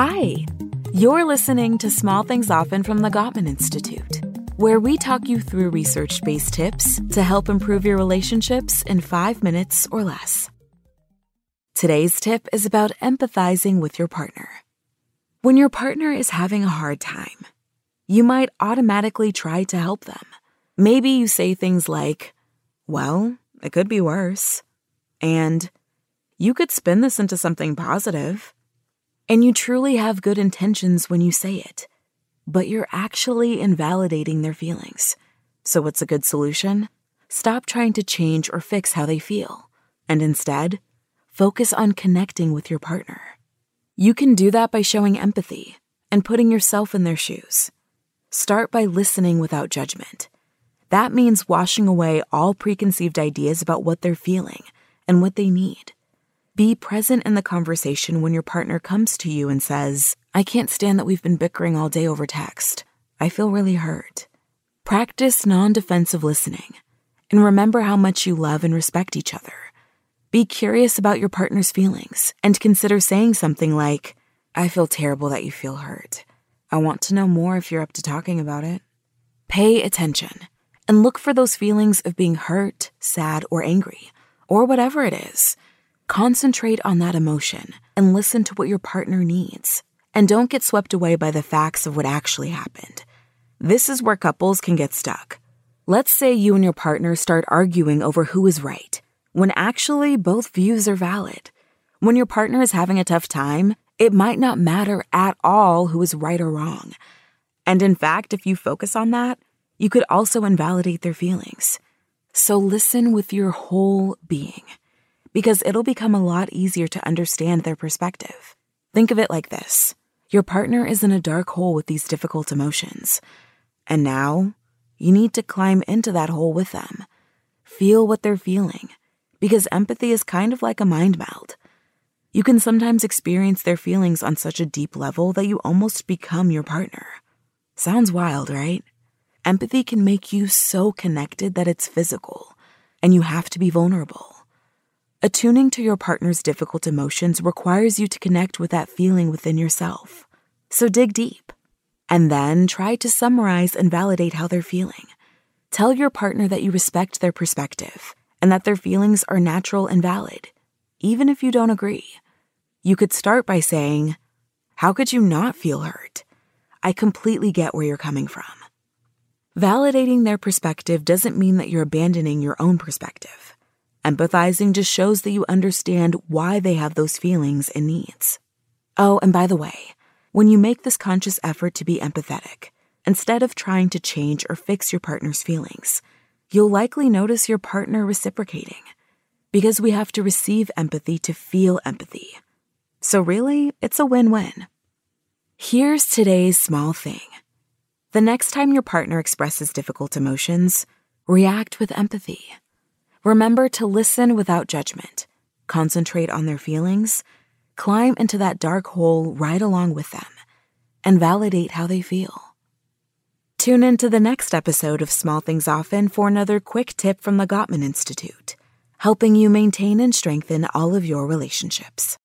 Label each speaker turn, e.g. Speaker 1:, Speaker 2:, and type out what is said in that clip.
Speaker 1: Hi, you're listening to Small Things Often from the Gottman Institute, where we talk you through research based tips to help improve your relationships in five minutes or less. Today's tip is about empathizing with your partner. When your partner is having a hard time, you might automatically try to help them. Maybe you say things like, Well, it could be worse. And you could spin this into something positive. And you truly have good intentions when you say it, but you're actually invalidating their feelings. So, what's a good solution? Stop trying to change or fix how they feel, and instead, focus on connecting with your partner. You can do that by showing empathy and putting yourself in their shoes. Start by listening without judgment. That means washing away all preconceived ideas about what they're feeling and what they need. Be present in the conversation when your partner comes to you and says, I can't stand that we've been bickering all day over text. I feel really hurt. Practice non defensive listening and remember how much you love and respect each other. Be curious about your partner's feelings and consider saying something like, I feel terrible that you feel hurt. I want to know more if you're up to talking about it. Pay attention and look for those feelings of being hurt, sad, or angry, or whatever it is. Concentrate on that emotion and listen to what your partner needs. And don't get swept away by the facts of what actually happened. This is where couples can get stuck. Let's say you and your partner start arguing over who is right, when actually both views are valid. When your partner is having a tough time, it might not matter at all who is right or wrong. And in fact, if you focus on that, you could also invalidate their feelings. So listen with your whole being because it'll become a lot easier to understand their perspective. Think of it like this your partner is in a dark hole with these difficult emotions, and now you need to climb into that hole with them. Feel what they're feeling, because empathy is kind of like a mind meld. You can sometimes experience their feelings on such a deep level that you almost become your partner. Sounds wild, right? Empathy can make you so connected that it's physical, and you have to be vulnerable. Attuning to your partner's difficult emotions requires you to connect with that feeling within yourself. So dig deep. And then try to summarize and validate how they're feeling. Tell your partner that you respect their perspective and that their feelings are natural and valid, even if you don't agree. You could start by saying, How could you not feel hurt? I completely get where you're coming from. Validating their perspective doesn't mean that you're abandoning your own perspective. Empathizing just shows that you understand why they have those feelings and needs. Oh, and by the way, when you make this conscious effort to be empathetic, instead of trying to change or fix your partner's feelings, you'll likely notice your partner reciprocating. Because we have to receive empathy to feel empathy. So, really, it's a win win. Here's today's small thing the next time your partner expresses difficult emotions, react with empathy. Remember to listen without judgment, concentrate on their feelings, climb into that dark hole right along with them, and validate how they feel. Tune in to the next episode of Small Things Often for another quick tip from the Gottman Institute, helping you maintain and strengthen all of your relationships.